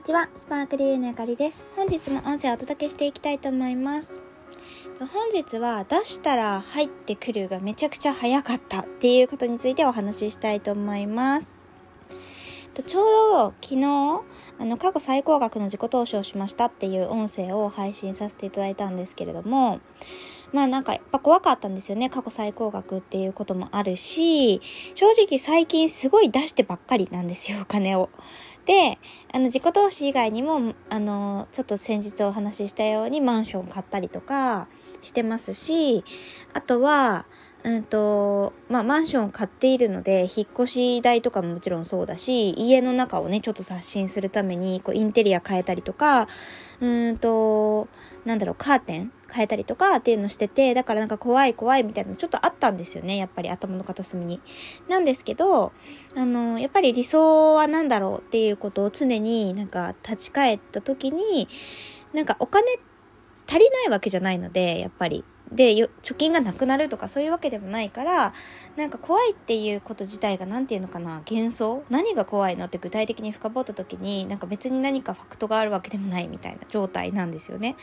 にちは、スパークリューのあかりです。本日も音声をお届けしていきたいと思います。本日は出したら入ってくるがめちゃくちゃ早かったっていうことについてお話ししたいと思います。ちょうど昨日、あの、過去最高額の自己投資をしましたっていう音声を配信させていただいたんですけれども、まあなんかやっぱ怖かったんですよね。過去最高額っていうこともあるし、正直最近すごい出してばっかりなんですよ、お金を。で、あの、自己投資以外にも、あの、ちょっと先日お話ししたようにマンション買ったりとかしてますし、あとは、うんと、まあ、マンションを買っているので、引っ越し代とかももちろんそうだし、家の中をね、ちょっと刷新するために、こう、インテリア変えたりとか、うんと、なんだろう、カーテン変えたりとかっていうのしてて、だからなんか怖い怖いみたいなのちょっとあったんですよね、やっぱり頭の片隅に。なんですけど、あの、やっぱり理想は何だろうっていうことを常になんか立ち返った時に、なんかお金足りないわけじゃないので、やっぱり。で貯金がなくなるとかそういうわけでもないからなんか怖いっていうこと自体が何て言うのかな幻想？何が怖いのって具体的に深掘った時になんか別に何かファクトがあるわけでもないみたいな状態なんですよね。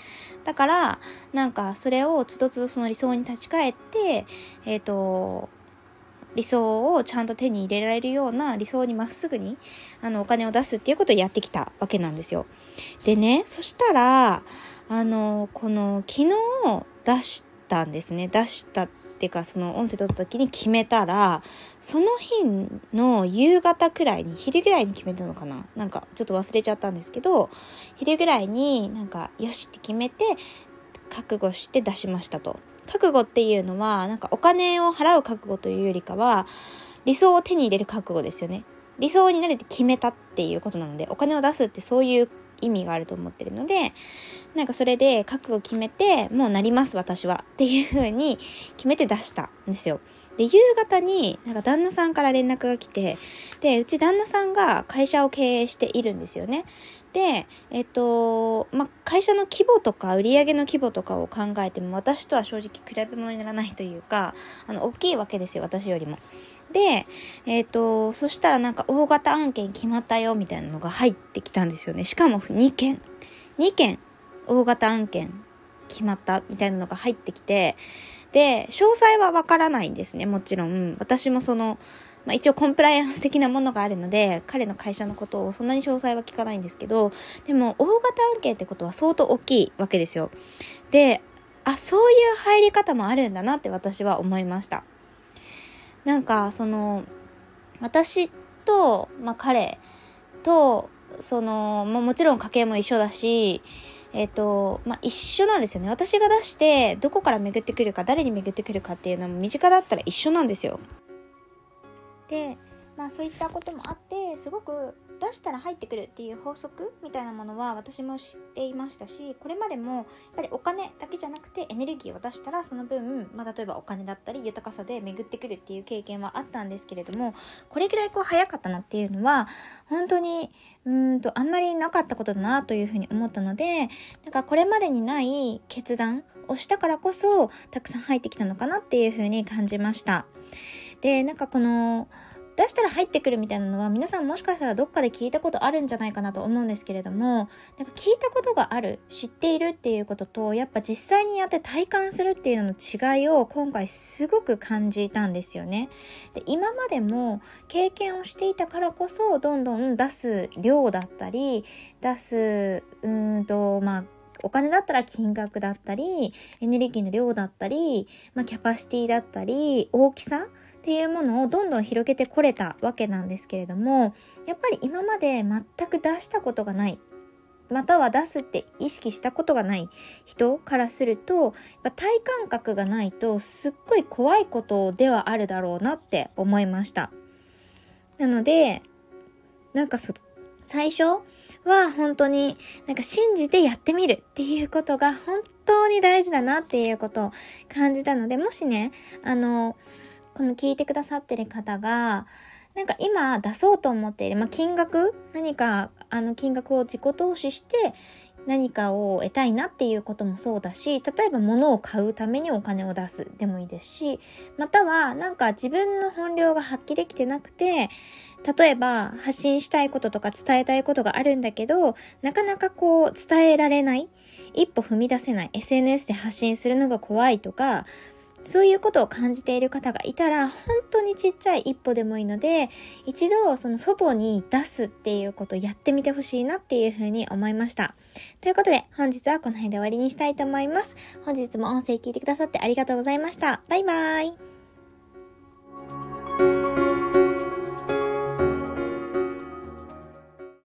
だからなんかそれをつどつどその理想に立ち返ってえっ、ー、と理想をちゃんと手に入れられるような理想にまっすぐにあのお金を出すっていうことをやってきたわけなんですよ。でねそしたらあのこの昨日出したんですね。出したっていうか、その音声取った時に決めたら、その日の夕方くらいに、昼ぐらいに決めたのかななんかちょっと忘れちゃったんですけど、昼ぐらいになんか、よしって決めて、覚悟して出しましたと。覚悟っていうのは、なんかお金を払う覚悟というよりかは、理想を手に入れる覚悟ですよね。理想になれて決めたっていうことなので、お金を出すってそういう意味があると思ってるので、なんかそれで覚悟決めて、もうなります私はっていう風に決めて出したんですよ。で、夕方になんか旦那さんから連絡が来て、で、うち旦那さんが会社を経営しているんですよね。で、えっと、まあ、会社の規模とか売上の規模とかを考えても私とは正直比べ物にならないというか、あの、大きいわけですよ、私よりも。で、えっ、ー、と、そしたらなんか大型案件決まったよみたいなのが入ってきたんですよね。しかも2件。2件大型案件決まったみたいなのが入ってきて、で、詳細はわからないんですね、もちろん。私もその、まあ、一応コンプライアンス的なものがあるので、彼の会社のことをそんなに詳細は聞かないんですけど、でも大型案件ってことは相当大きいわけですよ。で、あ、そういう入り方もあるんだなって私は思いました。なんかその私と、まあ、彼とその、まあ、もちろん家計も一緒だしえっ、と、まあ、一緒なんですよね。私が出して、どこから巡ってくるか、誰に巡ってくるかっていうのも身近だったら一緒なんですよ。で、まあそういったこともあって、すごく出したら入ってくるっていう法則みたいなものは私も知っていましたしこれまでもやっぱりお金だけじゃなくてエネルギーを出したらその分、まあ、例えばお金だったり豊かさで巡ってくるっていう経験はあったんですけれどもこれぐらいこう早かったなっていうのは本当にうんとあんまりなかったことだなというふうに思ったのでなんかこれまでにない決断をしたからこそたくさん入ってきたのかなっていうふうに感じました。でなんかこの出したら入ってくるみたいなのは皆さんもしかしたらどっかで聞いたことあるんじゃないかなと思うんですけれどもなんか聞いたことがある知っているっていうこととやっぱ実際にやって体感するっていうのの違いを今回すごく感じたんですよね。で今までも経験をしていたからこそどんどん出す量だったり出すうんとまあお金だったら金額だったり、エネルギーの量だったり、まあ、キャパシティだったり、大きさっていうものをどんどん広げてこれたわけなんですけれどもやっぱり今まで全く出したことがないまたは出すって意識したことがない人からすると体感覚がないとすっごい怖いことではあるだろうなって思いました。なのでなんか最初は本当になんか信じてやってみるっていうことが本当に大事だなっていうことを感じたのでもしねあのこの聞いてくださってる方が、なんか今出そうと思っている、まあ、金額？何かあの金額を自己投資して何かを得たいなっていうこともそうだし、例えば物を買うためにお金を出すでもいいですし、またはなんか自分の本領が発揮できてなくて、例えば発信したいこととか伝えたいことがあるんだけど、なかなかこう伝えられない、一歩踏み出せない、SNS で発信するのが怖いとか、そういうことを感じている方がいたら、本当にちっちゃい一歩でもいいので、一度その外に出すっていうことをやってみてほしいなっていうふうに思いました。ということで、本日はこの辺で終わりにしたいと思います。本日も音声聞いてくださってありがとうございました。バイバーイ。